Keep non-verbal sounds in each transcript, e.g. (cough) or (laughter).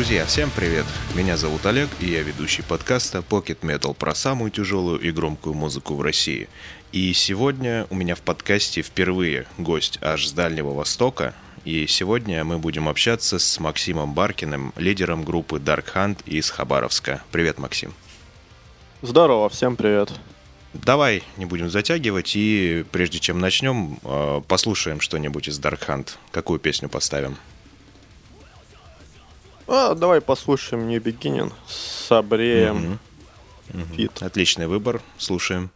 Друзья, всем привет! Меня зовут Олег, и я ведущий подкаста Pocket Metal про самую тяжелую и громкую музыку в России. И сегодня у меня в подкасте впервые гость аж с Дальнего Востока, и сегодня мы будем общаться с Максимом Баркиным, лидером группы Dark Hunt из Хабаровска. Привет, Максим. Здорово, всем привет. Давай не будем затягивать, и прежде чем начнем, э, послушаем что-нибудь из Dark Hunt. Какую песню поставим? А, давай послушаем New Beginning с Абреем. Угу. Угу. Отличный выбор, слушаем.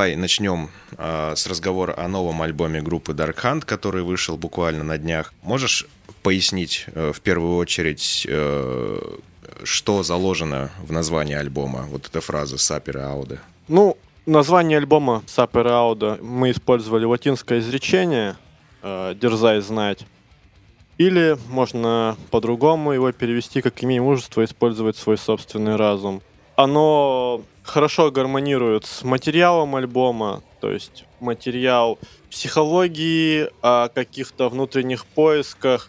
Давай начнем э, с разговора о новом альбоме группы Dark Hunt, который вышел буквально на днях. Можешь пояснить э, в первую очередь, э, что заложено в названии альбома? Вот эта фраза «Сапер Ауде». Ну, название альбома «Сапер Ауде» мы использовали латинское изречение э, «Дерзай знать». Или можно по-другому его перевести, как «Имей мужество использовать свой собственный разум». Оно хорошо гармонирует с материалом альбома, то есть материал психологии, о каких-то внутренних поисках.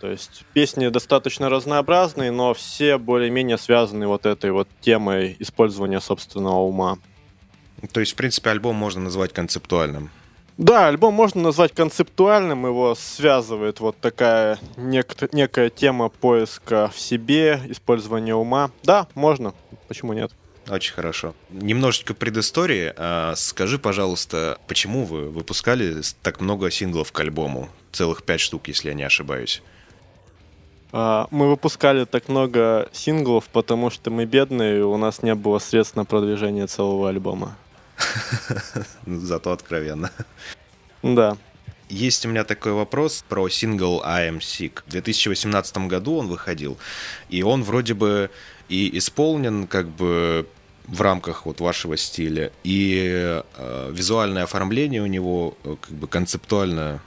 То есть песни достаточно разнообразные, но все более-менее связаны вот этой вот темой использования собственного ума. То есть, в принципе, альбом можно назвать концептуальным. Да, альбом можно назвать концептуальным, его связывает вот такая нек- некая тема поиска в себе, использования ума. Да, можно, почему нет? Очень хорошо. Немножечко предыстории. А, скажи, пожалуйста, почему вы выпускали так много синглов к альбому? Целых пять штук, если я не ошибаюсь. А, мы выпускали так много синглов, потому что мы бедные, и у нас не было средств на продвижение целого альбома. (laughs) Зато откровенно. Да. Есть у меня такой вопрос про сингл I Am Sick. В 2018 году он выходил, и он вроде бы и исполнен как бы в рамках вот вашего стиля, и э, визуальное оформление у него э, как бы концептуально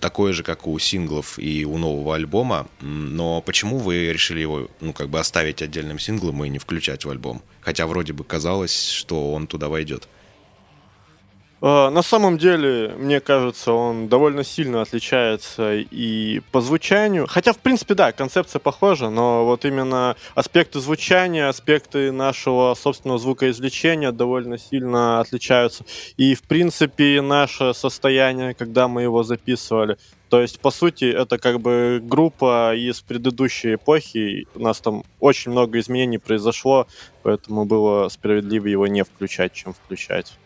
такое же, как у синглов и у нового альбома, но почему вы решили его, ну, как бы оставить отдельным синглом и не включать в альбом? Хотя вроде бы казалось, что он туда войдет. А, на самом деле, мне кажется, он довольно сильно отличается и по звучанию. Хотя, в принципе, да, концепция похожа, но вот именно аспекты звучания, аспекты нашего собственного звукоизвлечения довольно сильно отличаются. И, в принципе, наше состояние, когда мы его записывали, то есть, по сути, это как бы группа из предыдущей эпохи. У нас там очень много изменений произошло, поэтому было справедливо его не включать, чем включать.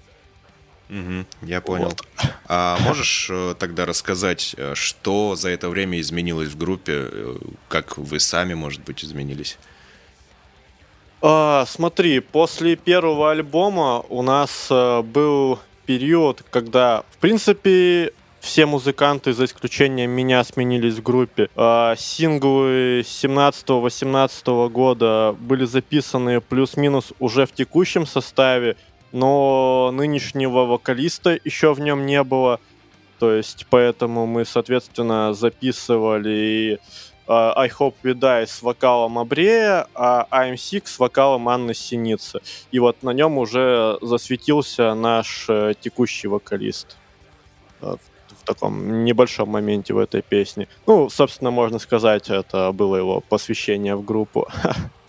Угу, я понял. Вот. А можешь э, тогда рассказать, э, что за это время изменилось в группе, э, как вы сами, может быть, изменились? А, смотри, после первого альбома у нас был период, когда, в принципе, все музыканты, за исключением меня, сменились в группе. А, синглы 17-18 года были записаны плюс-минус уже в текущем составе но нынешнего вокалиста еще в нем не было. То есть, поэтому мы, соответственно, записывали uh, I Hope We Die с вокалом Абрея, а I'm Sick с вокалом Анны Синицы. И вот на нем уже засветился наш uh, текущий вокалист. Uh, в таком небольшом моменте в этой песне. Ну, собственно, можно сказать, это было его посвящение в группу. (laughs)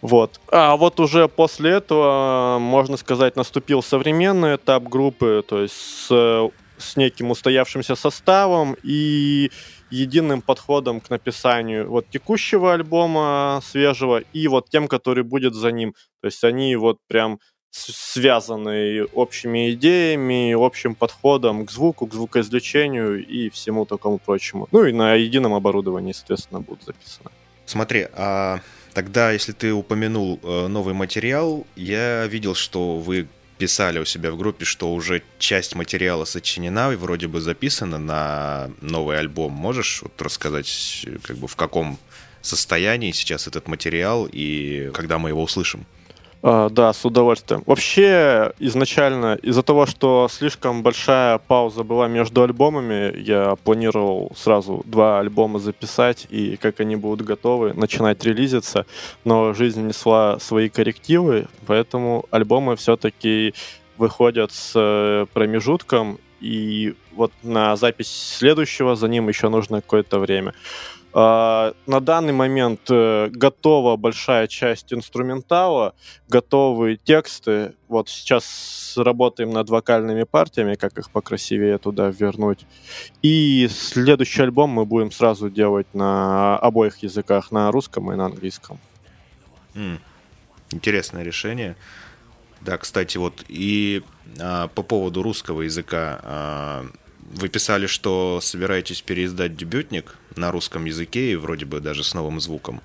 Вот. А вот уже после этого, можно сказать, наступил современный этап группы, то есть с, с неким устоявшимся составом и единым подходом к написанию вот текущего альбома свежего и вот тем, который будет за ним. То есть они вот прям связаны общими идеями, общим подходом к звуку, к звукоизвлечению и всему такому прочему. Ну и на едином оборудовании, соответственно, будут записаны. Смотри, а Тогда, если ты упомянул э, новый материал, я видел, что вы писали у себя в группе, что уже часть материала сочинена и вроде бы записана на новый альбом. Можешь вот рассказать, как бы в каком состоянии сейчас этот материал и когда мы его услышим? А, да, с удовольствием. Вообще, изначально, из-за того, что слишком большая пауза была между альбомами, я планировал сразу два альбома записать, и как они будут готовы, начинать релизиться, но жизнь несла свои коррективы, поэтому альбомы все-таки выходят с э, промежутком, и вот на запись следующего за ним еще нужно какое-то время. Uh, на данный момент uh, готова большая часть инструментала, готовы тексты. Вот сейчас работаем над вокальными партиями, как их покрасивее туда вернуть. И следующий альбом мы будем сразу делать на обоих языках, на русском и на английском. Mm. Интересное решение. Да, кстати, вот и а, по поводу русского языка. А, вы писали, что собираетесь переиздать дебютник на русском языке и вроде бы даже с новым звуком.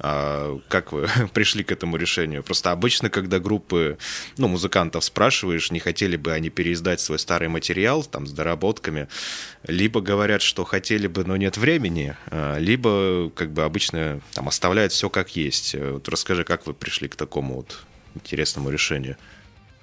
А как вы (laughs) пришли к этому решению? Просто обычно, когда группы, ну, музыкантов спрашиваешь, не хотели бы они переиздать свой старый материал, там, с доработками, либо говорят, что хотели бы, но нет времени, а, либо, как бы, обычно там оставляют все как есть. Вот расскажи, как вы пришли к такому вот интересному решению?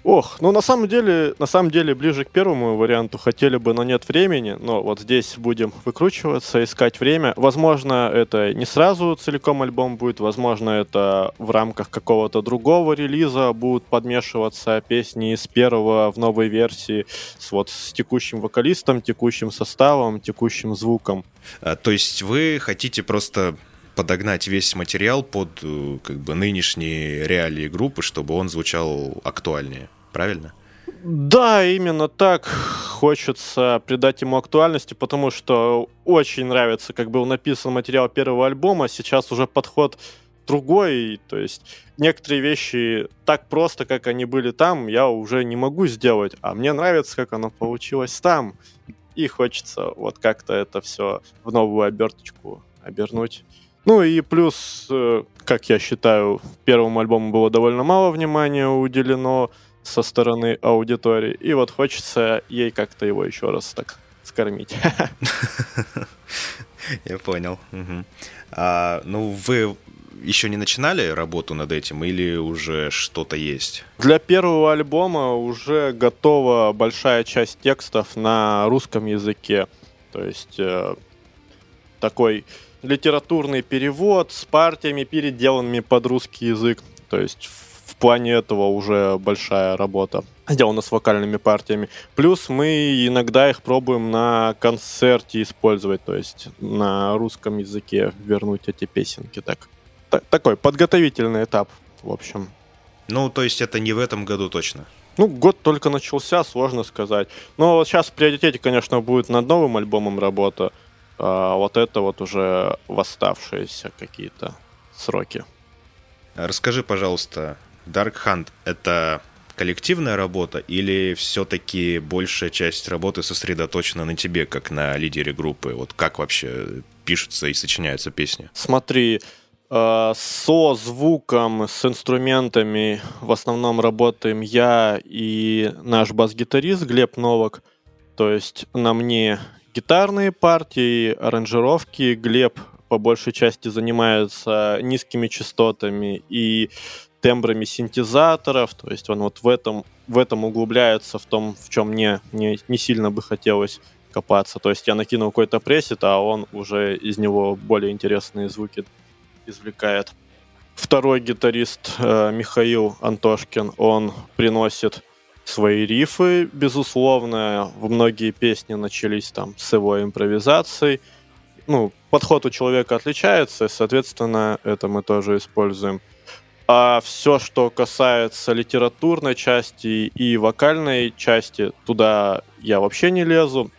Ох, ну на самом деле, на самом деле ближе к первому варианту хотели бы, но нет времени. Но вот здесь будем выкручиваться, искать время. Возможно, это не сразу целиком альбом будет, возможно, это в рамках какого-то другого релиза будут подмешиваться песни из первого в новой версии с вот с текущим вокалистом, текущим составом, текущим звуком. А, то есть вы хотите просто подогнать весь материал под э, как бы нынешние реалии группы, чтобы он звучал актуальнее. Правильно? Да, именно так. Хочется придать ему актуальности, потому что очень нравится, как был написан материал первого альбома. Сейчас уже подход другой. То есть некоторые вещи так просто, как они были там, я уже не могу сделать. А мне нравится, как оно получилось там. И хочется вот как-то это все в новую оберточку обернуть. Ну и плюс, э, как я считаю, первому альбому было довольно мало внимания уделено со стороны аудитории. И вот хочется ей как-то его еще раз так скормить. (laughs) Я понял. А, ну, вы еще не начинали работу над этим или уже что-то есть? Для первого альбома уже готова большая часть текстов на русском языке. То есть э, такой литературный перевод с партиями, переделанными под русский язык. То есть в плане этого уже большая работа сделана с вокальными партиями. Плюс мы иногда их пробуем на концерте использовать, то есть на русском языке вернуть эти песенки так такой подготовительный этап, в общем. Ну, то есть это не в этом году точно? Ну, год только начался, сложно сказать. Но вот сейчас в приоритете, конечно, будет над новым альбомом работа. А вот это вот уже восставшиеся какие-то сроки. Расскажи, пожалуйста, Dark Hunt — это коллективная работа или все-таки большая часть работы сосредоточена на тебе, как на лидере группы? Вот как вообще пишутся и сочиняются песни? Смотри, Э, со звуком, с инструментами в основном работаем я и наш бас-гитарист Глеб Новак. То есть на мне гитарные партии, аранжировки. Глеб по большей части занимается низкими частотами и тембрами синтезаторов. То есть он вот в этом, в этом углубляется, в том, в чем мне не, не сильно бы хотелось копаться. То есть я накинул какой-то пресет, а он уже из него более интересные звуки извлекает. Второй гитарист э, Михаил Антошкин, он приносит свои рифы, безусловно. Многие песни начались там с его импровизацией. Ну, подход у человека отличается, соответственно, это мы тоже используем. А все, что касается литературной части и вокальной части, туда я вообще не лезу.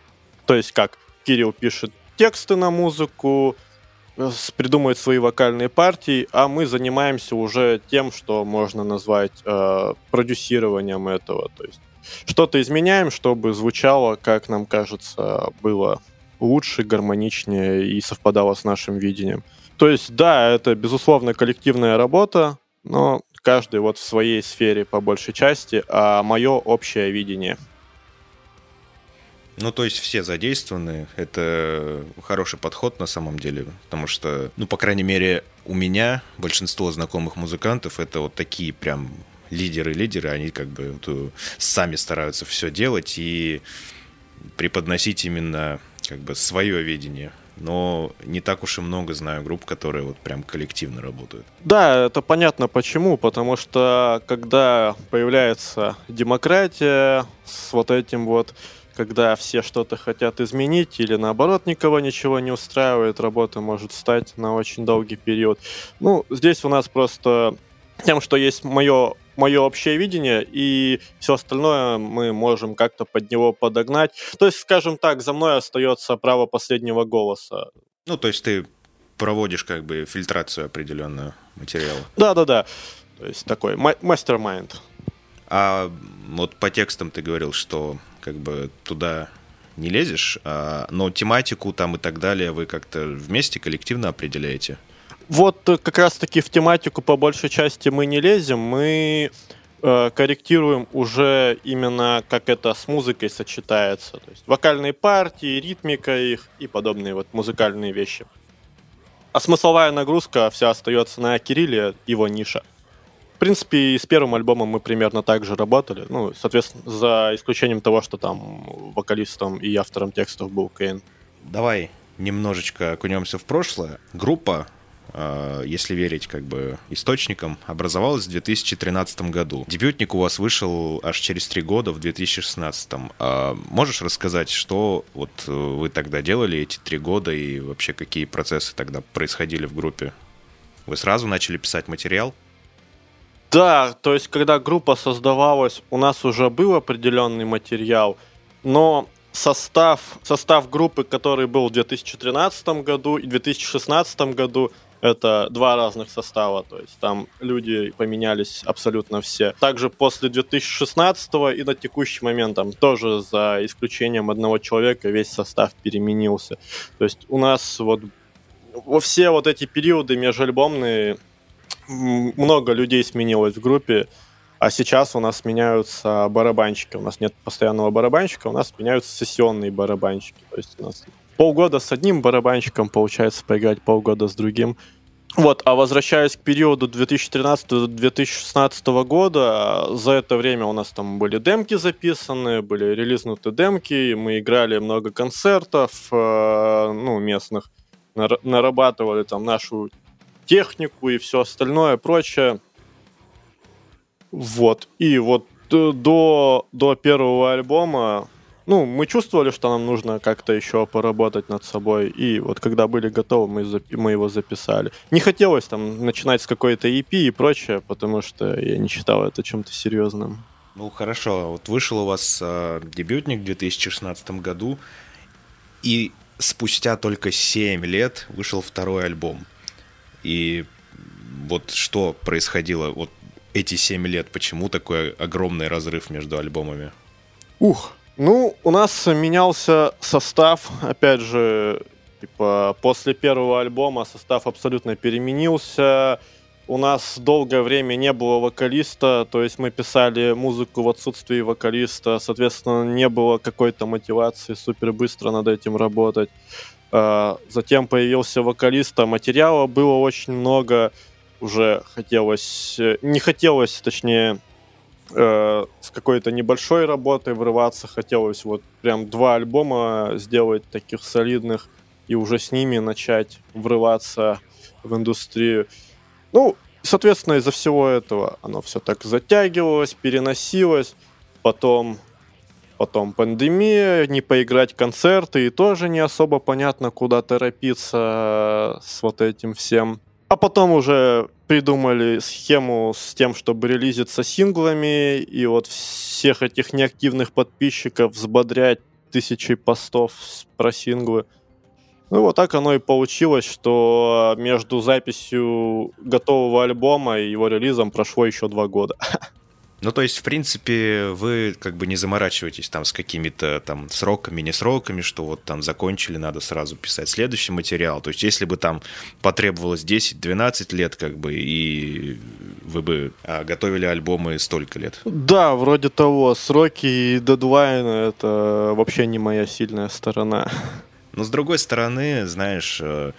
То есть как Кирилл пишет тексты на музыку, придумывает свои вокальные партии, а мы занимаемся уже тем, что можно назвать э, продюсированием этого. То есть что-то изменяем, чтобы звучало, как нам кажется, было лучше, гармоничнее и совпадало с нашим видением. То есть, да, это, безусловно, коллективная работа, но каждый вот в своей сфере по большей части, а мое общее видение — ну, то есть все задействованы. Это хороший подход на самом деле. Потому что, ну, по крайней мере, у меня большинство знакомых музыкантов это вот такие прям лидеры-лидеры. Они как бы вот, э, сами стараются все делать и преподносить именно как бы свое видение. Но не так уж и много знаю групп, которые вот прям коллективно работают. Да, это понятно почему. Потому что когда появляется демократия с вот этим вот когда все что-то хотят изменить или наоборот никого ничего не устраивает, работа может стать на очень долгий период. Ну, здесь у нас просто тем, что есть мое мое общее видение, и все остальное мы можем как-то под него подогнать. То есть, скажем так, за мной остается право последнего голоса. Ну, то есть ты проводишь как бы фильтрацию определенную материала. Да-да-да. То есть такой мастер-майнд. А вот по текстам ты говорил, что как бы туда не лезешь, а, но тематику там и так далее вы как-то вместе коллективно определяете? Вот э, как раз-таки в тематику по большей части мы не лезем, мы э, корректируем уже именно как это с музыкой сочетается. То есть вокальные партии, ритмика их и подобные вот музыкальные вещи. А смысловая нагрузка вся остается на Кирилле, его ниша принципе, и с первым альбомом мы примерно так же работали. Ну, соответственно, за исключением того, что там вокалистом и автором текстов был Кейн. Давай немножечко окунемся в прошлое. Группа, э, если верить как бы источникам, образовалась в 2013 году. Дебютник у вас вышел аж через три года, в 2016. А можешь рассказать, что вот э, вы тогда делали эти три года и вообще какие процессы тогда происходили в группе? Вы сразу начали писать материал? Да, то есть когда группа создавалась, у нас уже был определенный материал, но состав, состав группы, который был в 2013 году и 2016 году, это два разных состава, то есть там люди поменялись абсолютно все. Также после 2016 и на текущий момент там тоже за исключением одного человека весь состав переменился. То есть у нас вот во все вот эти периоды межальбомные много людей сменилось в группе, а сейчас у нас меняются барабанщики. У нас нет постоянного барабанщика, у нас меняются сессионные барабанщики. То есть у нас полгода с одним барабанщиком, получается поиграть полгода с другим. Вот, а возвращаясь к периоду 2013-2016 года, за это время у нас там были демки записаны, были релизнуты демки, мы играли много концертов, э, ну, местных, нарабатывали там нашу технику и все остальное прочее. Вот. И вот до, до первого альбома ну, мы чувствовали, что нам нужно как-то еще поработать над собой, и вот когда были готовы, мы, запи- мы его записали. Не хотелось там начинать с какой-то EP и прочее, потому что я не считал это чем-то серьезным. Ну, хорошо, вот вышел у вас э, дебютник в 2016 году, и спустя только 7 лет вышел второй альбом. И вот что происходило вот эти 7 лет, почему такой огромный разрыв между альбомами? Ух, ну, у нас менялся состав, опять же, типа, после первого альбома состав абсолютно переменился. У нас долгое время не было вокалиста, то есть мы писали музыку в отсутствии вокалиста, соответственно, не было какой-то мотивации супер быстро над этим работать. А, затем появился вокалист, а материала было очень много, уже хотелось, не хотелось, точнее, э, с какой-то небольшой работой врываться. Хотелось вот прям два альбома сделать таких солидных и уже с ними начать врываться в индустрию. Ну, соответственно, из-за всего этого оно все так затягивалось, переносилось. Потом, потом пандемия, не поиграть концерты, и тоже не особо понятно, куда торопиться с вот этим всем. А потом уже придумали схему с тем, чтобы релизиться синглами, и вот всех этих неактивных подписчиков взбодрять тысячей постов про синглы. Ну вот так оно и получилось, что между записью готового альбома и его релизом прошло еще два года. (laughs) Ну, то есть, в принципе, вы как бы не заморачиваетесь там с какими-то там сроками, не сроками, что вот там закончили, надо сразу писать следующий материал. То есть, если бы там потребовалось 10-12 лет, как бы, и вы бы а, готовили альбомы столько лет. Да, вроде того. Сроки и дедлайны — это вообще не моя сильная сторона. Но, с другой стороны, знаешь, э,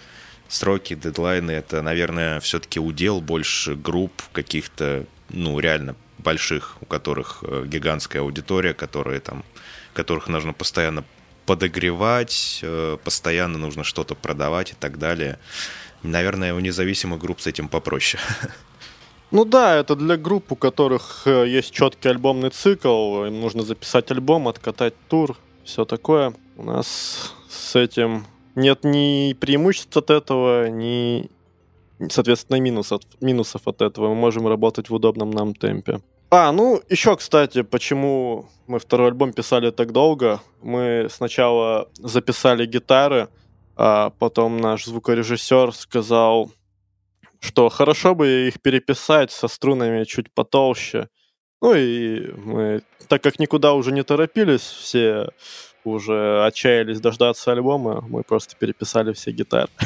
сроки, дедлайны — это, наверное, все-таки удел больше групп каких-то, ну, реально больших, у которых э, гигантская аудитория, которые там, которых нужно постоянно подогревать, э, постоянно нужно что-то продавать и так далее. Наверное, у независимых групп с этим попроще. Ну да, это для групп, у которых э, есть четкий альбомный цикл, им нужно записать альбом, откатать тур, все такое. У нас с этим нет ни преимуществ от этого, ни, соответственно, минусов, минусов от этого. Мы можем работать в удобном нам темпе. А, ну, еще, кстати, почему мы второй альбом писали так долго. Мы сначала записали гитары, а потом наш звукорежиссер сказал, что хорошо бы их переписать со струнами чуть потолще. Ну и мы, так как никуда уже не торопились, все уже отчаялись дождаться альбома, мы просто переписали все гитары. (laughs)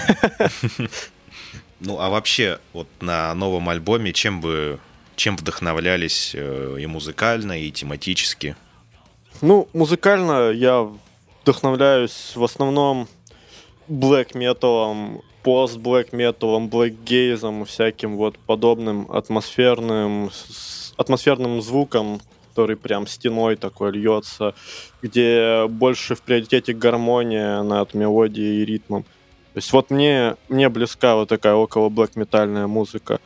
Ну, а вообще, вот на новом альбоме чем бы чем вдохновлялись э, и музыкально, и тематически? Ну, музыкально я вдохновляюсь в основном блэк металом, пост блэк металом, блэк гейзом, всяким вот подобным атмосферным, атмосферным звуком, который прям стеной такой льется, где больше в приоритете гармония над мелодией и ритмом. То есть вот мне, мне близка вот такая около блэк метальная музыка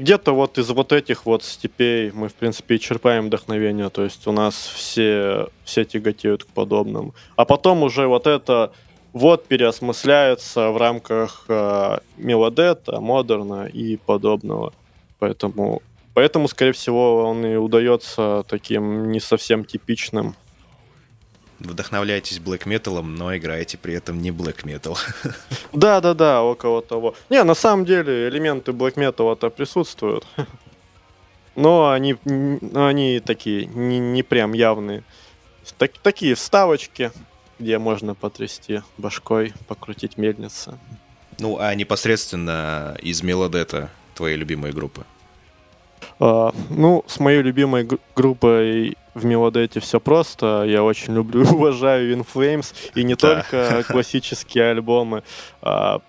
где-то вот из вот этих вот степей мы, в принципе, и черпаем вдохновение. То есть у нас все, все тяготеют к подобному. А потом уже вот это вот переосмысляется в рамках э, мелодета, модерна и подобного. Поэтому Поэтому, скорее всего, он и удается таким не совсем типичным. Вдохновляетесь блэк металом, но играете при этом не блэк метал. (laughs) Да, да, да, около того. Не, на самом деле элементы блэк металла-то присутствуют. (laughs) Но они, они такие, не, не прям явные. Так, такие вставочки, где можно потрясти башкой, покрутить мельницы. Ну, а непосредственно из Мелодета твоей любимой группы? Uh, ну, с моей любимой группой в Мелодете все просто. Я очень люблю и (laughs) уважаю In Flames, и не да. только классические альбомы, а,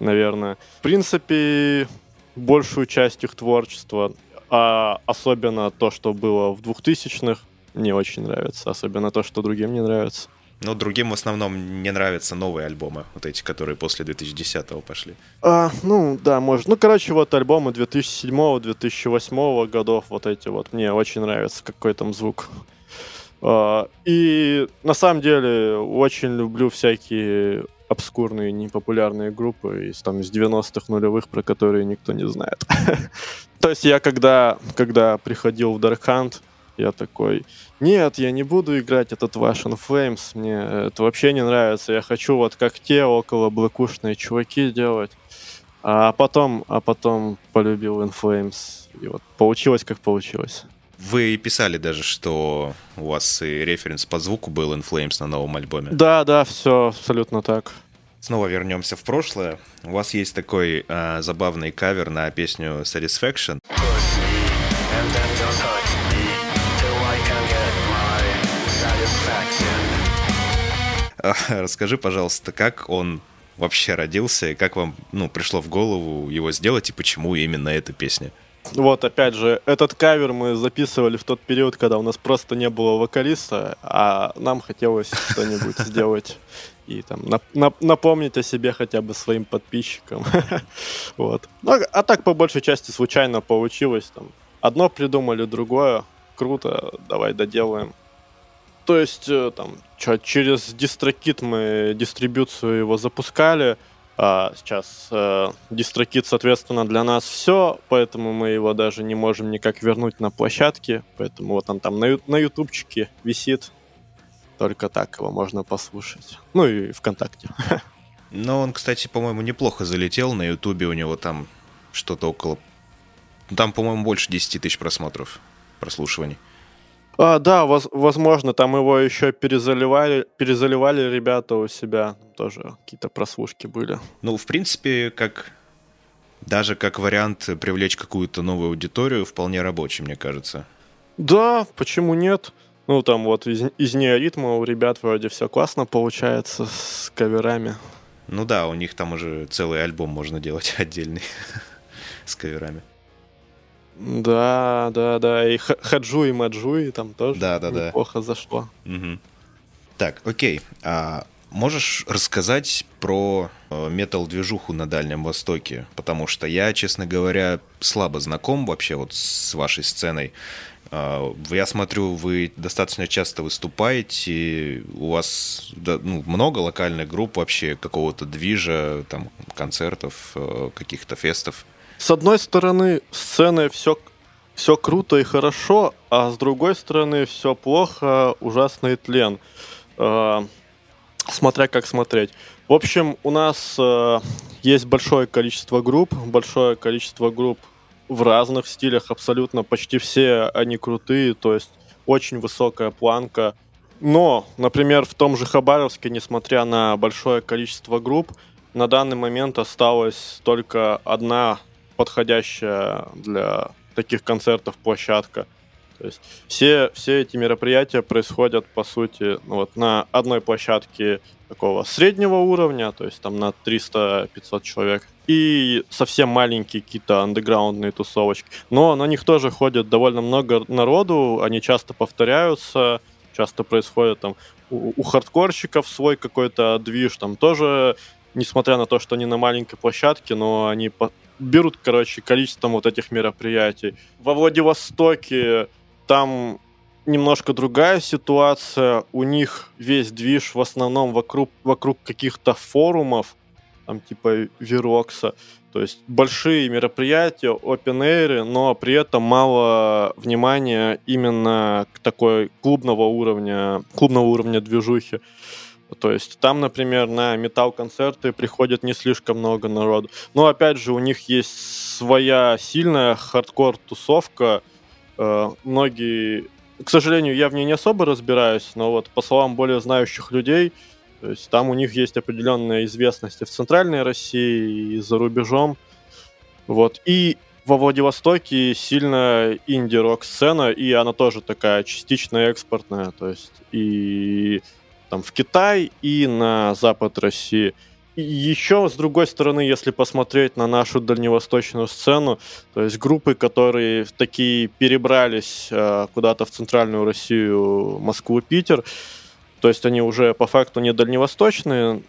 наверное. В принципе, большую часть их творчества, а особенно то, что было в 2000-х, мне очень нравится. Особенно то, что другим не нравится. Но другим в основном не нравятся новые альбомы, вот эти, которые после 2010-го пошли. А, ну, да, может. Ну, короче, вот альбомы 2007-2008 годов, вот эти вот, мне очень нравится, какой там звук. А, и на самом деле очень люблю всякие обскурные, непопулярные группы из, там, из 90-х нулевых, про которые никто не знает. (laughs) То есть я когда, когда приходил в Dark Hunt, я такой, нет, я не буду играть этот ваш Flames, мне это вообще не нравится, я хочу вот как те около блэкушные чуваки делать. А потом, а потом полюбил Inflames, и вот получилось как получилось. Вы писали даже, что у вас и референс по звуку был In Flames на новом альбоме. Да, да, все абсолютно так. Снова вернемся в прошлое. У вас есть такой э, забавный кавер на песню Satisfaction. (laughs) Расскажи, пожалуйста, как он вообще родился и как вам ну, пришло в голову его сделать и почему именно эта песня? Вот, опять же, этот кавер мы записывали в тот период, когда у нас просто не было вокалиста, а нам хотелось что-нибудь (laughs) сделать и там напомнить о себе хотя бы своим подписчикам. (laughs) вот. Ну, а так, по большей части, случайно получилось. Там, одно придумали, другое. Круто, давай доделаем. То есть, э, там, чё, через дистрокит мы дистрибуцию его запускали, а сейчас э, дистрокит, соответственно, для нас все, поэтому мы его даже не можем никак вернуть на площадке, поэтому вот он там на, на ютубчике висит, только так его можно послушать. Ну и ВКонтакте. (laughs) Но он, кстати, по-моему, неплохо залетел на ютубе, у него там что-то около... Там, по-моему, больше 10 тысяч просмотров, прослушиваний. А, да, воз, возможно, там его еще перезаливали, перезаливали ребята у себя. Тоже какие-то прослушки были. Ну, в принципе, как даже как вариант привлечь какую-то новую аудиторию, вполне рабочий, мне кажется. Да, почему нет? Ну, там вот из, из неоритма у ребят вроде все классно получается с каверами. Ну да, у них там уже целый альбом можно делать (laughs) отдельный с каверами. Да, да, да. И Хаджу и Маджуи там тоже да, да, неплохо да. зашло. Угу. Так, окей. А можешь рассказать про э, метал-движуху на Дальнем Востоке? Потому что я, честно говоря, слабо знаком вообще вот с вашей сценой. А, я смотрю, вы достаточно часто выступаете, у вас да, ну, много локальных групп вообще, какого-то движа, там, концертов, э, каких-то фестов с одной стороны, сцены все, все круто и хорошо, а с другой стороны, все плохо, ужасный тлен. Э, смотря как смотреть. В общем, у нас э, есть большое количество групп, большое количество групп в разных стилях, абсолютно почти все они крутые, то есть очень высокая планка. Но, например, в том же Хабаровске, несмотря на большое количество групп, на данный момент осталась только одна подходящая для таких концертов площадка. То есть все, все эти мероприятия происходят, по сути, ну, вот, на одной площадке такого среднего уровня, то есть там на 300-500 человек, и совсем маленькие какие-то андеграундные тусовочки. Но на них тоже ходит довольно много народу, они часто повторяются, часто происходит там у, у хардкорщиков свой какой-то движ, там тоже, несмотря на то, что они на маленькой площадке, но они берут, короче, количеством вот этих мероприятий. Во Владивостоке там немножко другая ситуация. У них весь движ в основном вокруг, вокруг каких-то форумов. там типа Вирокса. То есть большие мероприятия, open air, но при этом мало внимания именно к такой клубного уровня, клубного уровня движухи. То есть там, например, на металл-концерты приходит не слишком много народу. Но опять же, у них есть своя сильная хардкор-тусовка. Э, многие, к сожалению, я в ней не особо разбираюсь, но вот по словам более знающих людей, то есть там у них есть определенная известность и в центральной России, и за рубежом. Вот. И во Владивостоке сильно инди-рок сцена, и она тоже такая частично экспортная. То есть и там в Китай и на запад России. И еще, с другой стороны, если посмотреть на нашу дальневосточную сцену, то есть группы, которые такие перебрались э, куда-то в центральную Россию, Москву, Питер, то есть они уже по факту не дальневосточные,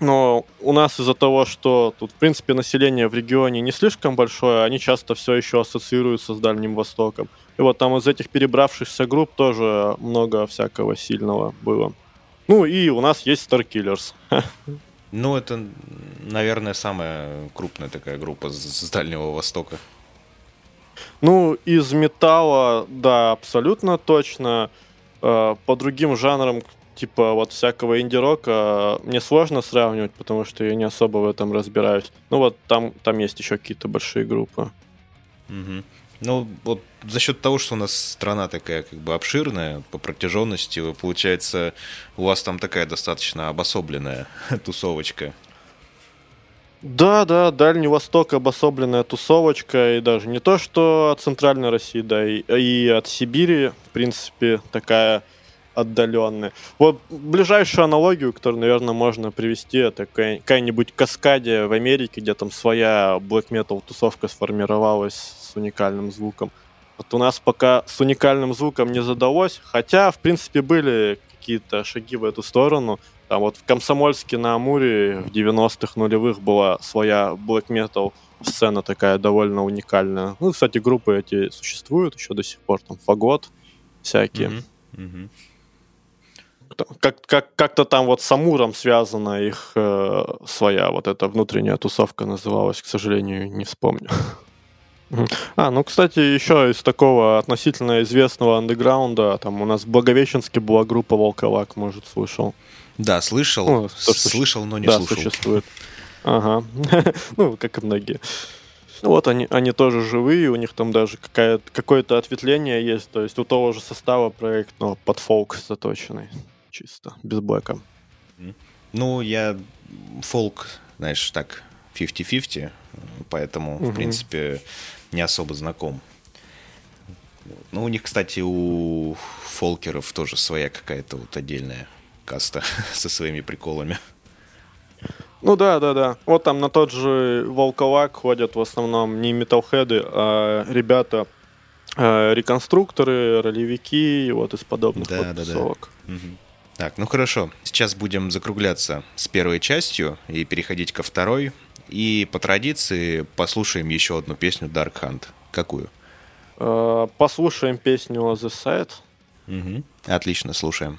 но у нас из-за того, что тут, в принципе, население в регионе не слишком большое, они часто все еще ассоциируются с Дальним Востоком. И вот там из этих перебравшихся групп тоже много всякого сильного было. Ну и у нас есть Starkillers. (laughs) Ну, это, наверное, самая крупная такая группа с Дальнего Востока. Ну, из металла, да, абсолютно точно. Э, по другим жанрам, типа вот всякого инди-рока, мне сложно сравнивать, потому что я не особо в этом разбираюсь. Ну вот там, там есть еще какие-то большие группы. Угу. Ну, вот за счет того, что у нас страна такая как бы обширная по протяженности, получается, у вас там такая достаточно обособленная (laughs) тусовочка. Да, да, Дальний Восток обособленная тусовочка, и даже не то, что от Центральной России, да, и, и от Сибири, в принципе, такая отдаленные. Вот ближайшую аналогию, которую, наверное, можно привести, это какая-нибудь каскадия в Америке, где там своя black metal тусовка сформировалась с уникальным звуком. Вот у нас пока с уникальным звуком не задалось, хотя, в принципе, были какие-то шаги в эту сторону. Там вот в Комсомольске на Амуре в 90-х нулевых была своя black metal сцена такая довольно уникальная. Ну, кстати, группы эти существуют еще до сих пор, там Фагот всякие. Mm-hmm. Mm-hmm как, как, как-то там вот с Амуром связана их э, своя вот эта внутренняя тусовка называлась, к сожалению, не вспомню. А, ну, кстати, еще из такого относительно известного андеграунда, там у нас в Благовещенске была группа Волковак, может, слышал. Да, слышал, ну, то, что слышал, но не да, слушал. существует. Ага, (laughs) ну, как и многие. Вот они, они тоже живые, у них там даже какое-то ответвление есть, то есть у того же состава проект, но под фолк заточенный чисто, без блэка. Ну, я фолк, знаешь, так, 50-50, поэтому, угу. в принципе, не особо знаком. Ну, у них, кстати, у фолкеров тоже своя какая-то вот отдельная каста (laughs) со своими приколами. Ну да, да, да. Вот там на тот же Волковак ходят в основном не металлхеды, а ребята э, реконструкторы, ролевики, вот из подобных да, вот да. Да. Угу. Так, ну хорошо. Сейчас будем закругляться с первой частью и переходить ко второй. И по традиции послушаем еще одну песню Dark Hunt. Какую? Э, послушаем песню The Side. Угу. Отлично, слушаем.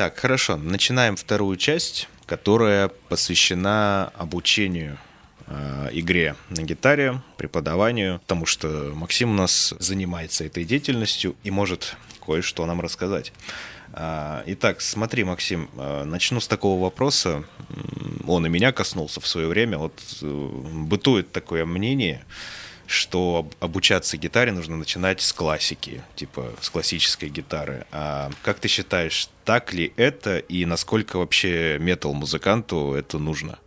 Так, хорошо. Начинаем вторую часть, которая посвящена обучению э, игре на гитаре, преподаванию, потому что Максим у нас занимается этой деятельностью и может кое-что нам рассказать. А, итак, смотри, Максим, а, начну с такого вопроса. Он и меня коснулся в свое время. Вот э, бытует такое мнение, что обучаться гитаре нужно начинать с классики, типа с классической гитары. А как ты считаешь, так ли это и насколько вообще метал-музыканту это нужно?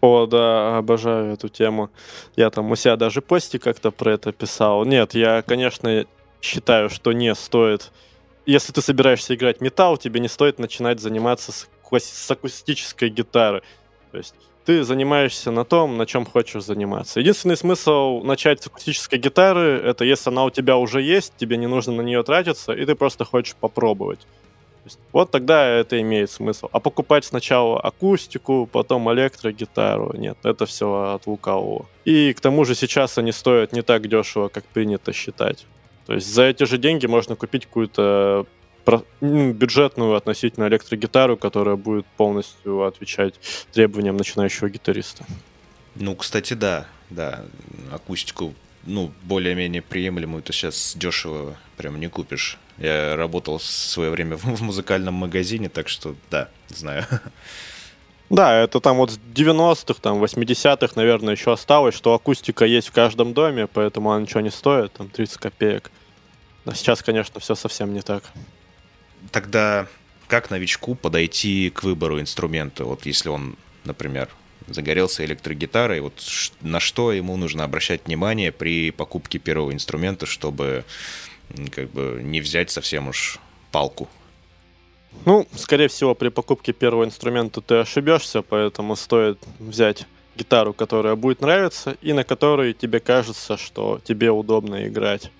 О, да, обожаю эту тему. Я там у себя даже пости как-то про это писал. Нет, я, конечно, считаю, что не стоит если ты собираешься играть металл, тебе не стоит начинать заниматься с, с акустической гитары. То есть ты занимаешься на том, на чем хочешь заниматься. Единственный смысл начать с акустической гитары, это если она у тебя уже есть, тебе не нужно на нее тратиться, и ты просто хочешь попробовать. Есть, вот тогда это имеет смысл. А покупать сначала акустику, потом электрогитару, нет, это все от лукавого. И к тому же сейчас они стоят не так дешево, как принято считать. То есть за эти же деньги можно купить какую-то ну, бюджетную относительно электрогитару, которая будет полностью отвечать требованиям начинающего гитариста. Ну, кстати, да, да, акустику, ну, более-менее приемлемую ты сейчас дешево прям не купишь. Я работал в свое время (laughs) в музыкальном магазине, так что да, знаю. Да, это там вот с 90-х, там 80-х, наверное, еще осталось, что акустика есть в каждом доме, поэтому она ничего не стоит, там 30 копеек. Но сейчас, конечно, все совсем не так. Тогда как новичку подойти к выбору инструмента? Вот если он, например, загорелся электрогитарой, вот на что ему нужно обращать внимание при покупке первого инструмента, чтобы как бы не взять совсем уж палку ну, скорее всего, при покупке первого инструмента ты ошибешься, поэтому стоит взять гитару, которая будет нравиться, и на которой тебе кажется, что тебе удобно играть.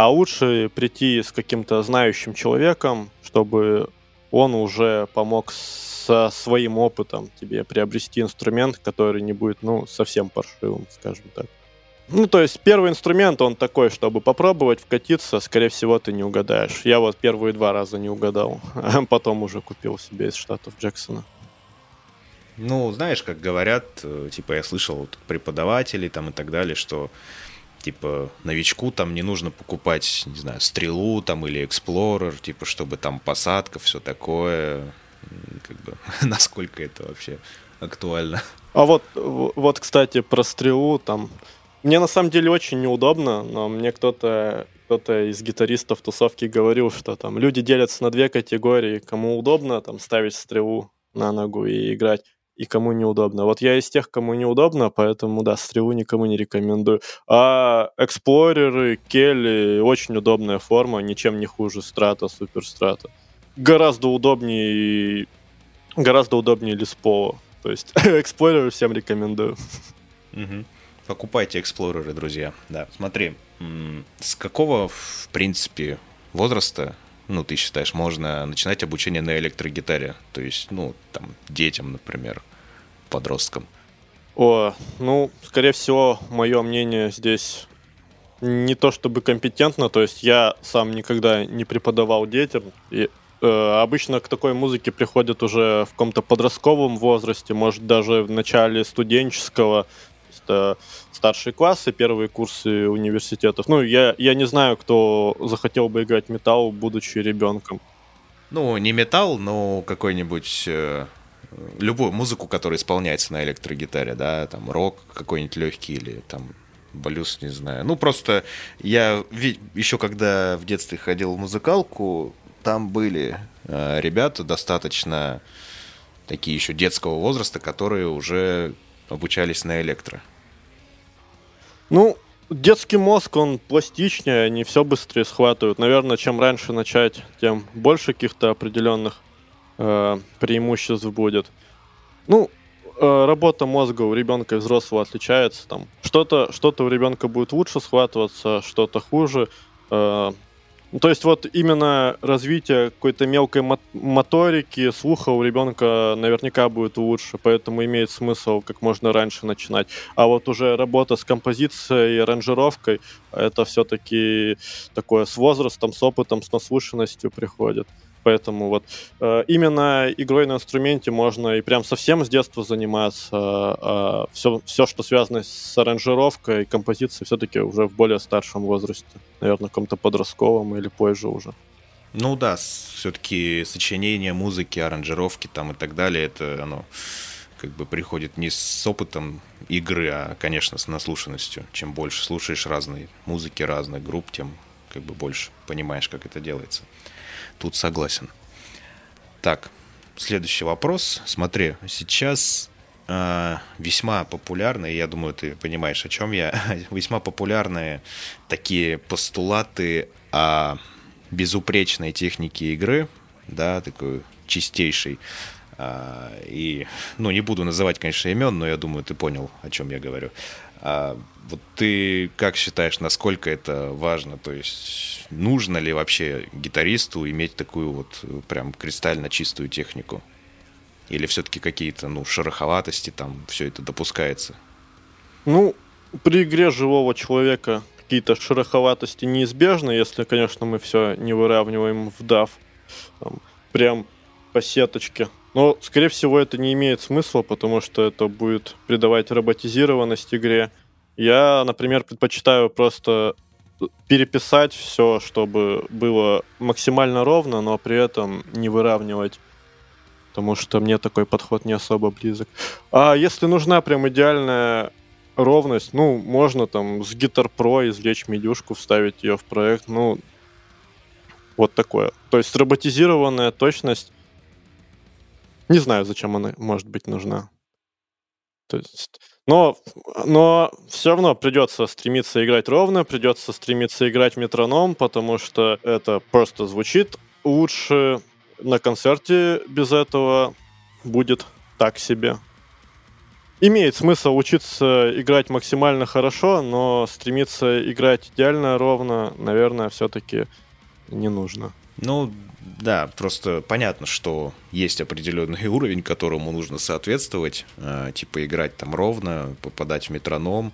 А лучше прийти с каким-то знающим человеком, чтобы он уже помог со своим опытом тебе приобрести инструмент, который не будет, ну, совсем паршивым, скажем так. Ну, то есть первый инструмент, он такой, чтобы попробовать вкатиться, скорее всего, ты не угадаешь. Я вот первые два раза не угадал, а потом уже купил себе из штатов Джексона. Ну, знаешь, как говорят, э, типа я слышал от преподавателей там и так далее, что типа новичку там не нужно покупать, не знаю, стрелу там или эксплорер, типа чтобы там посадка, все такое. Как бы, (laughs) насколько это вообще актуально. А вот, вот, кстати, про стрелу там мне на самом деле очень неудобно, но мне кто-то кто-то из гитаристов тусовки говорил, что там люди делятся на две категории. Кому удобно там ставить стрелу на ногу и играть, и кому неудобно. Вот я из тех, кому неудобно, поэтому, да, стрелу никому не рекомендую. А эксплореры, келли, очень удобная форма, ничем не хуже страта, супер страта. Гораздо удобнее, гораздо удобнее Леспола. То есть (laughs) эксплореры всем рекомендую. Угу. Покупайте эксплореры, друзья. Да, смотри, с какого, в принципе, возраста, ну, ты считаешь, можно начинать обучение на электрогитаре? То есть, ну, там, детям, например, подросткам. О, ну, скорее всего, мое мнение здесь не то чтобы компетентно, то есть я сам никогда не преподавал детям. И, э, обычно к такой музыке приходят уже в каком-то подростковом возрасте, может даже в начале студенческого, это старшие классы, первые курсы университетов. Ну, я, я не знаю, кто захотел бы играть металл, будучи ребенком. Ну, не металл, но какой-нибудь э, любую музыку, которая исполняется на электрогитаре, да, там рок какой-нибудь легкий или там блюз, не знаю. Ну, просто я еще когда в детстве ходил в музыкалку, там были э, ребята достаточно такие еще детского возраста, которые уже обучались на электро. Ну, детский мозг, он пластичнее, они все быстрее схватывают. Наверное, чем раньше начать, тем больше каких-то определенных э, преимуществ будет. Ну, э, работа мозга у ребенка и взрослого отличается. Там что-то, что-то у ребенка будет лучше схватываться, что-то хуже. Э, то есть вот именно развитие какой-то мелкой моторики, слуха у ребенка наверняка будет лучше, поэтому имеет смысл как можно раньше начинать. А вот уже работа с композицией и аранжировкой, это все-таки такое с возрастом, с опытом, с наслышанностью приходит. Поэтому вот э, именно игрой на инструменте можно и прям совсем с детства заниматься. Э, все, все, что связано с аранжировкой и композицией, все-таки уже в более старшем возрасте. Наверное, каком-то подростковом или позже уже. Ну да, все-таки сочинение музыки, аранжировки там и так далее, это оно как бы приходит не с опытом игры, а, конечно, с наслушанностью. Чем больше слушаешь разной музыки, разных групп, тем как бы больше понимаешь, как это делается. Тут согласен. Так, следующий вопрос. Смотри, сейчас э, весьма популярные, я думаю, ты понимаешь, о чем я, (laughs) весьма популярные такие постулаты о безупречной технике игры, да, такой чистейший. А, и, ну, не буду называть, конечно, имен, но я думаю, ты понял, о чем я говорю. А, вот ты как считаешь, насколько это важно? То есть нужно ли вообще гитаристу иметь такую вот прям кристально чистую технику? Или все-таки какие-то, ну, шероховатости там все это допускается? Ну, при игре живого человека какие-то шероховатости неизбежны, если, конечно, мы все не выравниваем в. Там, прям по сеточке. Но, скорее всего, это не имеет смысла, потому что это будет придавать роботизированность игре. Я, например, предпочитаю просто переписать все, чтобы было максимально ровно, но при этом не выравнивать. Потому что мне такой подход не особо близок. А если нужна прям идеальная ровность, ну, можно там с Guitar Pro извлечь медюшку, вставить ее в проект, ну, вот такое. То есть роботизированная точность не знаю, зачем она может быть нужна. То есть, но, но все равно придется стремиться играть ровно, придется стремиться играть метроном, потому что это просто звучит лучше. На концерте без этого будет так себе. Имеет смысл учиться играть максимально хорошо, но стремиться играть идеально ровно, наверное, все-таки не нужно. Ну, да, просто понятно, что есть определенный (laughs) уровень, которому нужно соответствовать, э, типа играть там ровно, попадать в метроном,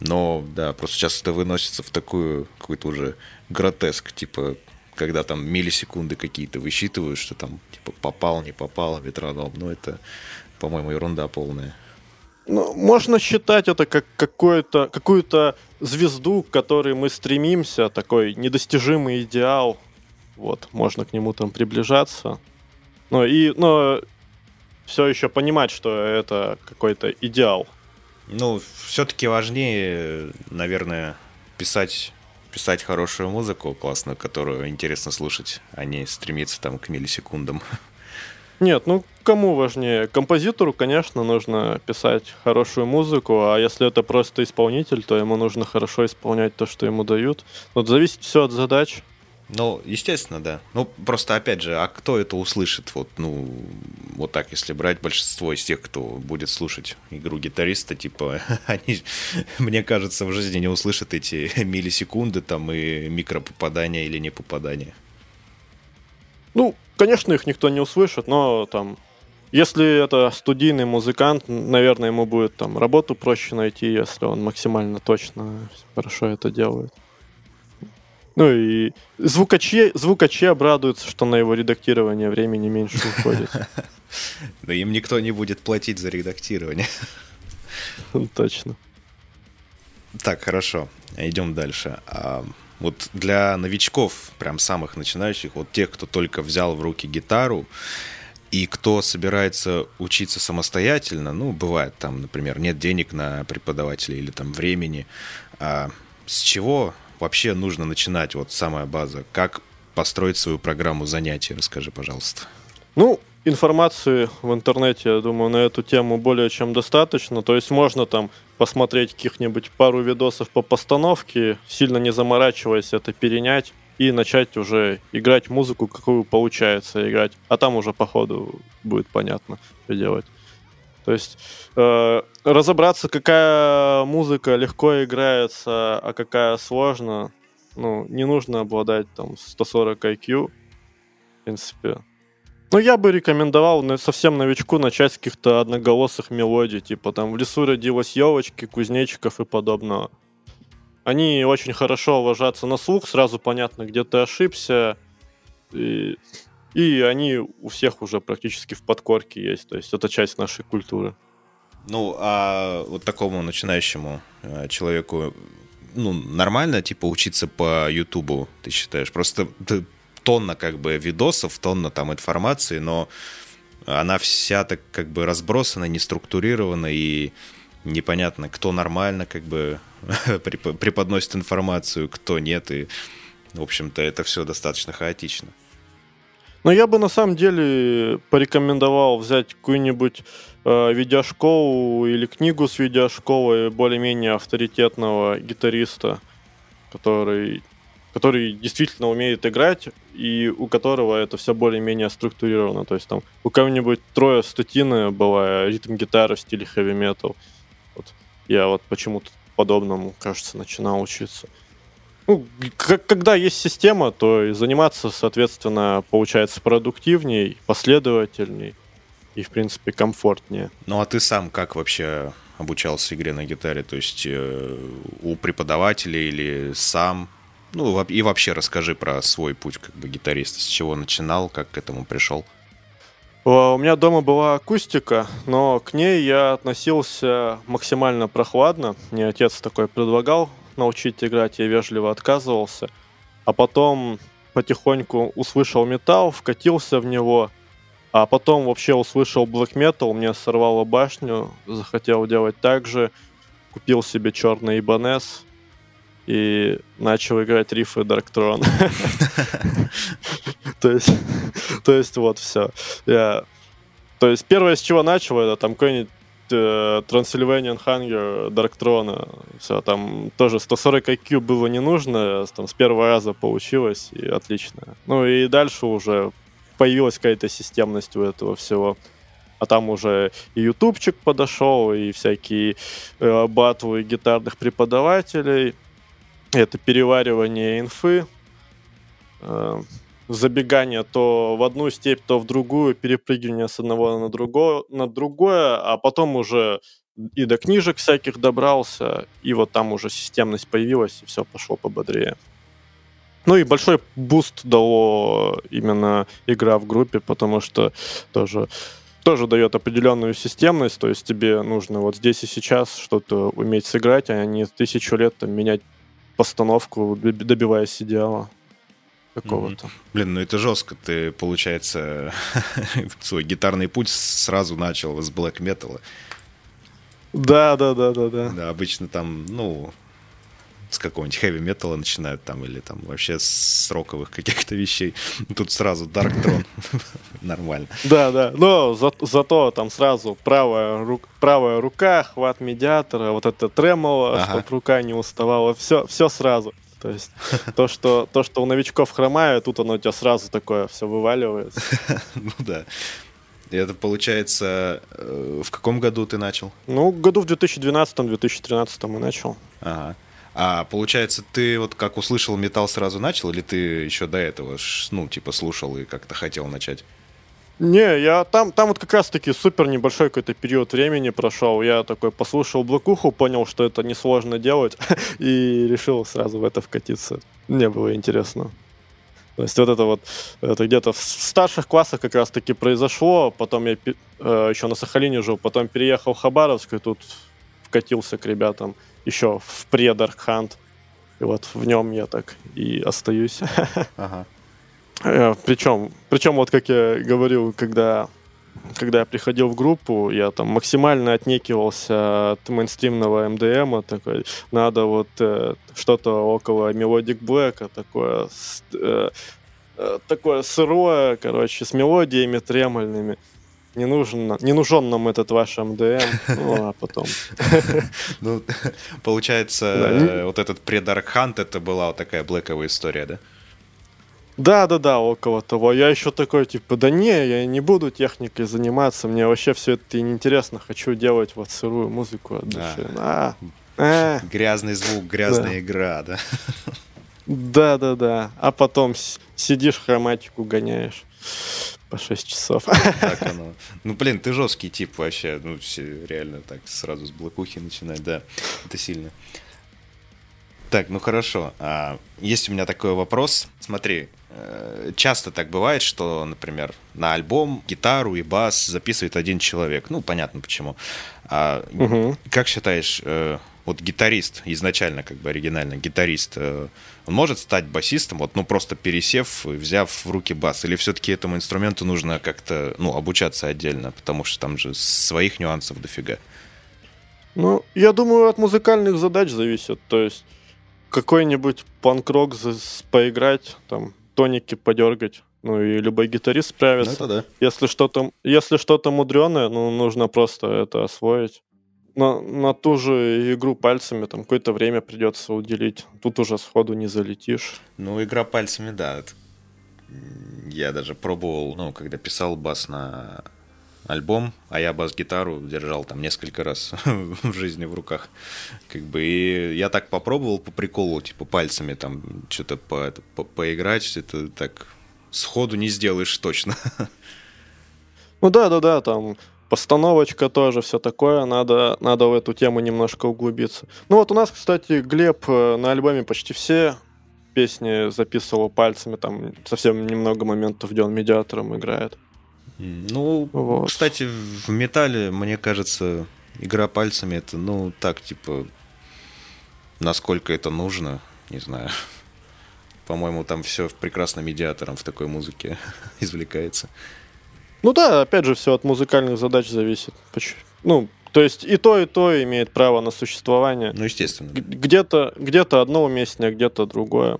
но да, просто сейчас это выносится в такую какой-то уже гротеск, типа когда там миллисекунды какие-то высчитывают, что там типа попал, не попал, метроном, ну это, по-моему, ерунда полная. Ну, можно считать это как какую-то какую-то звезду, к которой мы стремимся, такой недостижимый идеал. Вот, можно к нему там приближаться. Ну и, но все еще понимать, что это какой-то идеал. Ну, все-таки важнее, наверное, писать писать хорошую музыку классную, которую интересно слушать, а не стремиться там к миллисекундам. Нет, ну кому важнее? Композитору, конечно, нужно писать хорошую музыку, а если это просто исполнитель, то ему нужно хорошо исполнять то, что ему дают. Вот зависит все от задач. Ну, естественно, да. Ну, просто, опять же, а кто это услышит? Вот, ну, вот так, если брать большинство из тех, кто будет слушать игру гитариста, типа, (laughs) они, мне кажется, в жизни не услышат эти (laughs) миллисекунды там и микропопадания или не попадания. Ну, конечно, их никто не услышит, но там, если это студийный музыкант, наверное, ему будет там работу проще найти, если он максимально точно хорошо это делает. Ну и звукачи, звукачи обрадуются, что на его редактирование времени меньше уходит. (laughs) Да им никто не будет платить за редактирование. Точно. Так, хорошо. Идем дальше. А, вот для новичков, прям самых начинающих, вот тех, кто только взял в руки гитару, и кто собирается учиться самостоятельно, ну, бывает там, например, нет денег на преподавателя или там времени, а с чего вообще нужно начинать? Вот самая база. Как построить свою программу занятий? Расскажи, пожалуйста. Ну, информации в интернете, я думаю, на эту тему более чем достаточно. То есть можно там посмотреть каких-нибудь пару видосов по постановке, сильно не заморачиваясь это перенять и начать уже играть музыку, какую получается играть. А там уже по ходу будет понятно, что делать. То есть э, разобраться, какая музыка легко играется, а какая сложно, ну, не нужно обладать там 140 IQ, в принципе. Ну, я бы рекомендовал совсем новичку начать с каких-то одноголосых мелодий, типа там «В лесу родилась елочки», «Кузнечиков» и подобного. Они очень хорошо ложатся на слух, сразу понятно, где ты ошибся, и И они у всех уже практически в подкорке есть, то есть это часть нашей культуры. Ну, а вот такому начинающему э, человеку, ну, нормально, типа, учиться по Ютубу, ты считаешь? Просто тонна, как бы, видосов, тонна там информации, но она вся так, как бы, разбросана, не структурирована, и непонятно, кто нормально, как бы, (laughs) преподносит информацию, кто нет, и, в общем-то, это все достаточно хаотично. Но я бы на самом деле порекомендовал взять какую-нибудь э, видеошколу или книгу с видеошколы более-менее авторитетного гитариста, который, который действительно умеет играть и у которого это все более-менее структурировано. То есть там у кого-нибудь трое статины была ритм-гитара в стиле хэви-метал. Вот. Я вот почему-то подобному, кажется, начинал учиться. Ну, когда есть система, то и заниматься, соответственно, получается продуктивней, последовательней и, в принципе, комфортнее. Ну, а ты сам как вообще обучался игре на гитаре? То есть э, у преподавателя или сам? Ну, и вообще расскажи про свой путь как бы гитариста. С чего начинал, как к этому пришел? У меня дома была акустика, но к ней я относился максимально прохладно. Мне отец такой предлагал научить играть, я вежливо отказывался. А потом потихоньку услышал металл, вкатился в него, а потом вообще услышал black metal, мне сорвало башню, захотел делать так же, купил себе черный Ibanez и начал играть рифы Dark Throne. (laughs) То есть, то есть вот все. Я, то есть первое, с чего начал, это там какой-нибудь Transylvanian Hunger Throne. Все, там тоже 140 IQ было не нужно, там с первого раза получилось, и отлично. Ну и дальше уже появилась какая-то системность у этого всего. А там уже и ютубчик подошел, и всякие э, батлы гитарных преподавателей. Это переваривание инфы. Э, забегание то в одну степь, то в другую, перепрыгивание с одного на другое, на другое, а потом уже и до книжек всяких добрался, и вот там уже системность появилась, и все пошло пободрее. Ну и большой буст дало именно игра в группе, потому что тоже тоже дает определенную системность, то есть тебе нужно вот здесь и сейчас что-то уметь сыграть, а не тысячу лет там, менять постановку, добиваясь идеала какого-то. Блин, ну это жестко. Ты, получается, (laughs) свой гитарный путь сразу начал с блэк металла. Да, да, да, да, да. Да, обычно там, ну, с какого-нибудь хэви металла начинают там, или там вообще с роковых каких-то вещей. Тут сразу Dark Throne. (laughs) Нормально. Да, да. Но за, зато там сразу правая, ру, правая рука, хват медиатора, вот это тремоло, ага. чтобы рука не уставала. Все, все сразу. То есть (laughs) то что, то, что у новичков хромает, тут оно у тебя сразу такое все вываливается. (laughs) Ну да. И это получается, э, в каком году ты начал? Ну, году в 2012-2013 мы начал. Ага. А получается, ты вот как услышал металл сразу начал, или ты еще до этого, ну, типа, слушал и как-то хотел начать? Не, я там, там вот как раз-таки супер небольшой какой-то период времени прошел. Я такой послушал блокуху, понял, что это несложно делать, (laughs) и решил сразу в это вкатиться. Мне было интересно. То есть вот это вот, это где-то в старших классах как раз-таки произошло, потом я э, еще на Сахалине жил, потом переехал в Хабаровск, и тут вкатился к ребятам еще в предарк Хант. И вот в нем я так и остаюсь. (laughs) Ага. Причем, э, причем вот как я говорил, когда, когда я приходил в группу, я там максимально отнекивался от мейнстримного МДМа, такой, надо вот э, что-то около Melodic Black, такое, э, э, такое сырое, короче, с мелодиями тремольными. Не нужен, не нужен нам этот ваш МДМ, ну а потом. (laughs) Ну, получается, вот этот предарк Хант, это была вот такая блэковая история, да? Да, да, да, около того. Я еще такой, типа, да не, я не буду техникой заниматься, мне вообще все это неинтересно, хочу делать вот сырую музыку от души. А. А, (laughs) Грязный звук, грязная да. игра, да? Да, да, да. А потом сидишь, хроматику гоняешь по 6 часов. Так (laughs) оно. Ну, блин, ты жесткий тип вообще. Ну, реально так сразу с блокухи начинать, да. Это сильно. Так, ну хорошо. А, есть у меня такой вопрос. Смотри, часто так бывает, что, например, на альбом гитару и бас записывает один человек. Ну, понятно почему. А угу. как считаешь, э, вот гитарист, изначально как бы оригинально гитарист, э, он может стать басистом, вот, ну, просто пересев, взяв в руки бас? Или все-таки этому инструменту нужно как-то, ну, обучаться отдельно, потому что там же своих нюансов дофига? Ну, я думаю, от музыкальных задач зависит. То есть какой-нибудь панк-рок поиграть, там, тоники подергать. Ну и любой гитарист справится. Ну, это да. Если что-то, если что-то мудреное, ну, нужно просто это освоить. На, на ту же игру пальцами там какое-то время придется уделить. Тут уже сходу не залетишь. Ну, игра пальцами, да. Я даже пробовал, ну, когда писал бас на альбом, а я бас-гитару держал там несколько раз (laughs) в жизни в руках. Как бы, и я так попробовал по приколу, типа пальцами там что-то по, по, поиграть, это так сходу не сделаешь точно. (laughs) Ну да, да, да, там постановочка тоже, все такое, надо, надо в эту тему немножко углубиться. Ну вот у нас, кстати, Глеб э, на альбоме почти все песни записывал пальцами, там совсем немного моментов, где он медиатором играет. Ну, вот. кстати, в металле, мне кажется, игра пальцами это, ну, так, типа, насколько это нужно, не знаю. По-моему, там все прекрасно медиатором в такой музыке (laughs) извлекается. Ну да, опять же, все от музыкальных задач зависит. Ну, то есть и то, и то имеет право на существование. Ну, естественно. Где-то где одно уместнее, где-то другое.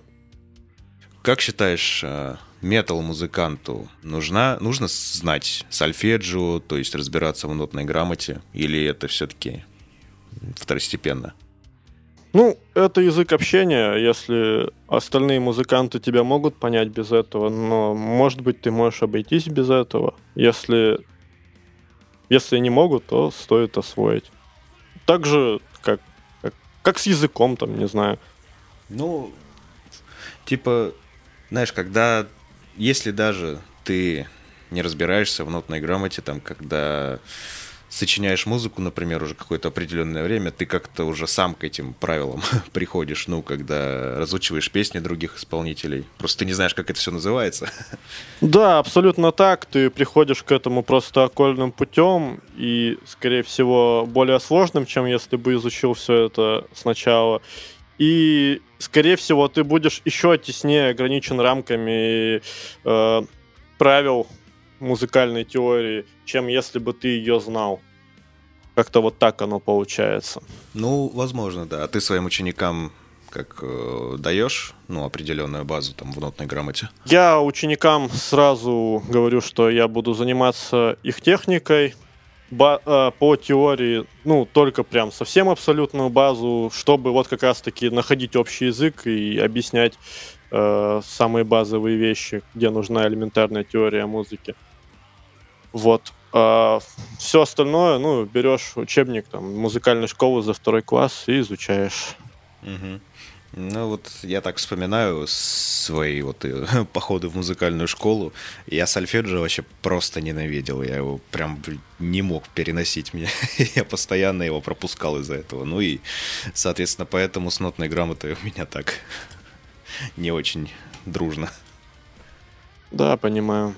Как считаешь, а, метал-музыканту нужна, нужно знать сольфеджио, то есть разбираться в нотной грамоте, или это все-таки второстепенно? Ну, это язык общения, если остальные музыканты тебя могут понять без этого, но, может быть, ты можешь обойтись без этого. Если, если не могут, то стоит освоить. Так же, как, как, как с языком, там, не знаю. Ну, типа, знаешь, когда если даже ты не разбираешься в нотной грамоте, там, когда сочиняешь музыку, например, уже какое-то определенное время, ты как-то уже сам к этим правилам (laughs) приходишь, ну, когда разучиваешь песни других исполнителей. Просто ты не знаешь, как это все называется. (laughs) Да, абсолютно так. Ты приходишь к этому просто окольным путем и, скорее всего, более сложным, чем если бы изучил все это сначала. И, скорее всего, ты будешь еще теснее ограничен рамками э, правил музыкальной теории, чем если бы ты ее знал. Как-то вот так оно получается. Ну, возможно, да. А ты своим ученикам как э, даешь, ну, определенную базу там в нотной грамоте? Я ученикам сразу говорю, что я буду заниматься их техникой, Э, по теории, ну, только прям совсем абсолютную базу, чтобы вот как раз-таки находить общий язык и объяснять э, самые базовые вещи, где нужна элементарная теория музыки. Вот. А все остальное, ну, берешь учебник там музыкальной школы за второй класс и изучаешь. Угу. Ну вот я так вспоминаю свои вот э, (laughs) походы в музыкальную школу. Я сольфеджио вообще просто ненавидел. Я его прям не мог переносить. (laughs) Меня. я постоянно его пропускал из-за этого. Ну и, соответственно, поэтому с нотной грамотой у меня так (laughs) не очень дружно. Да, понимаю.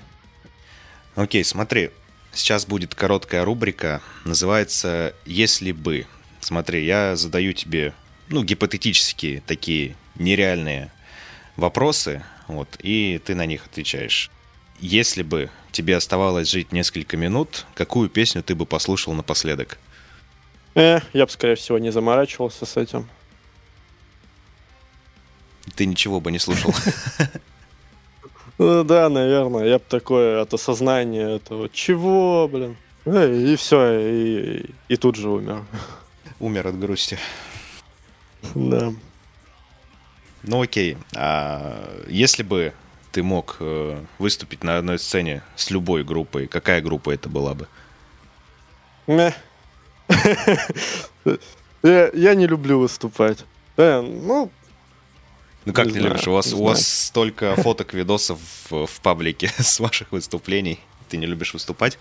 Окей, смотри. Сейчас будет короткая рубрика. Называется «Если бы». Смотри, я задаю тебе ну, гипотетические такие нереальные вопросы, вот, и ты на них отвечаешь. Если бы тебе оставалось жить несколько минут, какую песню ты бы послушал напоследок? Э, я бы, скорее всего, не заморачивался с этим. Ты ничего бы не слушал. (laughs) Ну да, наверное. Я бы такое от осознания этого. Чего, блин? И все, и, и тут же умер. Умер от грусти. Да. Ну окей. А если бы ты мог э, выступить на одной сцене с любой группой, какая группа это была бы? (laughs) я, я не люблю выступать. Да, ну, ну как не, не любишь? У вас, у вас столько (laughs) фоток, видосов в, в паблике (laughs) с ваших выступлений. Ты не любишь выступать?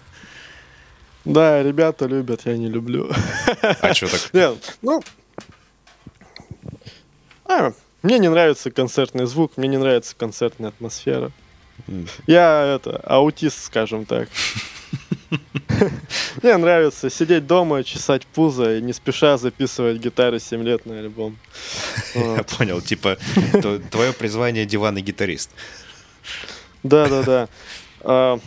Да, ребята любят, я не люблю. А что так? Нет, ну, а, Мне не нравится концертный звук, мне не нравится концертная атмосфера. Я это аутист, скажем так. (laughs) Мне нравится сидеть дома, чесать пузо и не спеша записывать гитары 7 лет на альбом. (laughs) Я понял, типа твое призвание диванный гитарист. Да, да, да. А,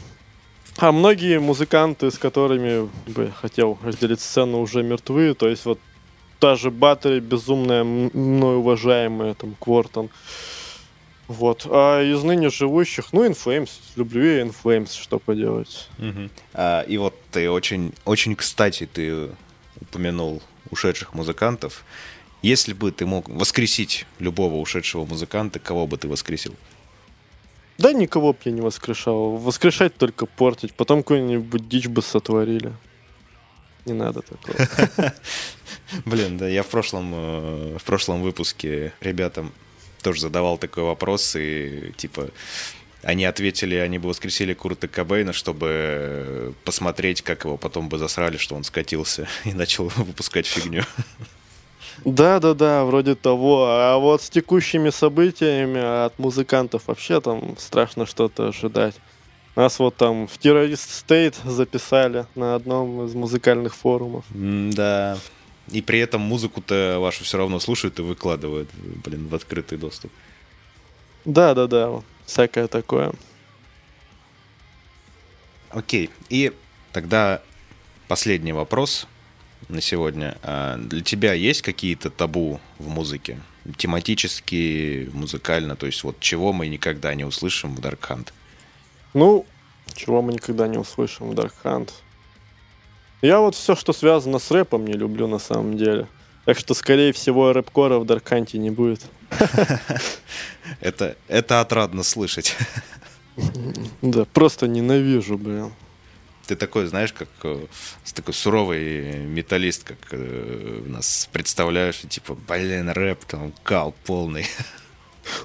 а многие музыканты, с которыми бы хотел разделить сцену, уже мертвы. То есть вот та же Баттери, безумная, мной уважаемая, там, Квортон. Вот. А из ныне живущих, ну, Inflames, люблю я Inflames, что поделать. Угу. А, и вот ты очень, очень кстати, ты упомянул ушедших музыкантов. Если бы ты мог воскресить любого ушедшего музыканта, кого бы ты воскресил? Да никого бы я не воскрешал. Воскрешать только портить. Потом какую-нибудь дичь бы сотворили. Не надо такого. (laughs) Блин, да, я в прошлом, э, в прошлом выпуске ребятам тоже задавал такой вопрос, и типа они ответили, они бы воскресили Курта Кобейна, чтобы посмотреть, как его потом бы засрали, что он скатился (laughs) и начал выпускать фигню. Да, да, да, вроде того. А вот с текущими событиями от музыкантов вообще там страшно что-то ожидать. Нас вот там в Terrorist State записали на одном из музыкальных форумов. Да, и при этом музыку-то вашу все равно слушают и выкладывают, блин, в открытый доступ. Да, да, да, всякое такое. Окей, и тогда последний вопрос на сегодня. А для тебя есть какие-то табу в музыке? Тематически, музыкально, то есть вот чего мы никогда не услышим в Dark Hunt? Ну, чего мы никогда не услышим в Dark Hunt? Я вот все, что связано с рэпом, не люблю на самом деле. Так что, скорее всего, рэп-кора в Дарканте не будет. (laughs) Это, это отрадно слышать. (laughs) Да, просто ненавижу, блин. Ты такой, знаешь, как э, такой суровый металлист, как э, нас представляешь, и типа, блин, рэп там кал полный.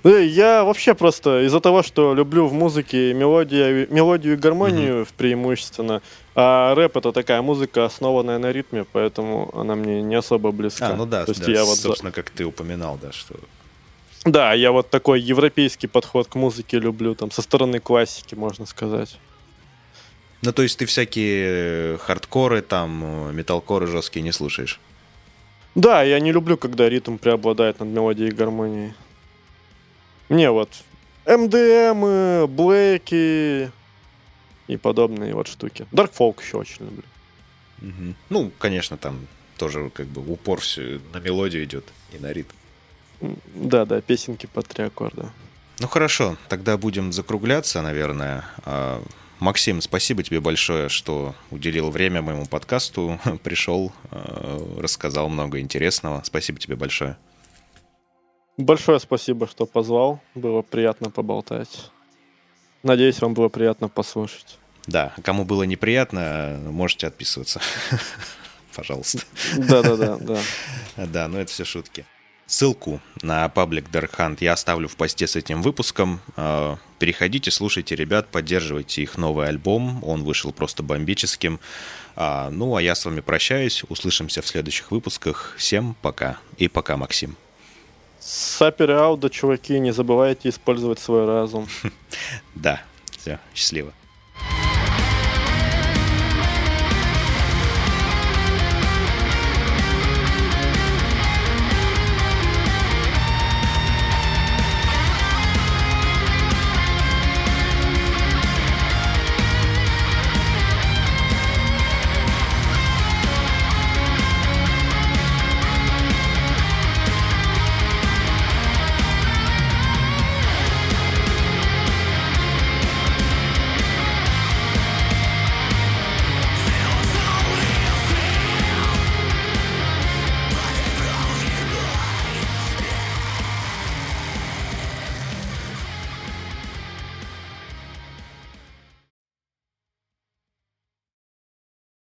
Я вообще просто из-за того, что люблю в музыке мелодию, мелодию и гармонию mm-hmm. преимущественно, а рэп это такая музыка, основанная на ритме, поэтому она мне не особо близка. А, ну да, То есть да я вот собственно, как ты упоминал, да, что... Да, я вот такой европейский подход к музыке люблю, там, со стороны классики, можно сказать. Ну, то есть ты всякие хардкоры, там, металкоры жесткие не слушаешь? Да, я не люблю, когда ритм преобладает над мелодией и гармонией. Мне вот МДМ, Блэки и подобные вот штуки. Dark Folk еще очень люблю. Угу. Ну, конечно, там тоже как бы упор все на мелодию идет и на ритм. Да, да, песенки по три аккорда. Ну хорошо, тогда будем закругляться, наверное. А, Максим, спасибо тебе большое, что уделил время моему подкасту, (laughs) пришел, а, рассказал много интересного. Спасибо тебе большое. Большое спасибо, что позвал. Было приятно поболтать. Надеюсь, вам было приятно послушать. Да, кому было неприятно, можете отписываться. (laughs) Пожалуйста. Да-да-да. Да, (laughs) да, но это все шутки. Ссылку на паблик Dark я оставлю в посте с этим выпуском. А, переходите, слушайте ребят, поддерживайте их новый альбом. Он вышел просто бомбическим. А, ну, а я с вами прощаюсь. Услышимся в следующих выпусках. Всем пока. И пока, Максим. Сапер аудо, чуваки, не забывайте использовать свой разум. (laughs) Да, все, счастливо.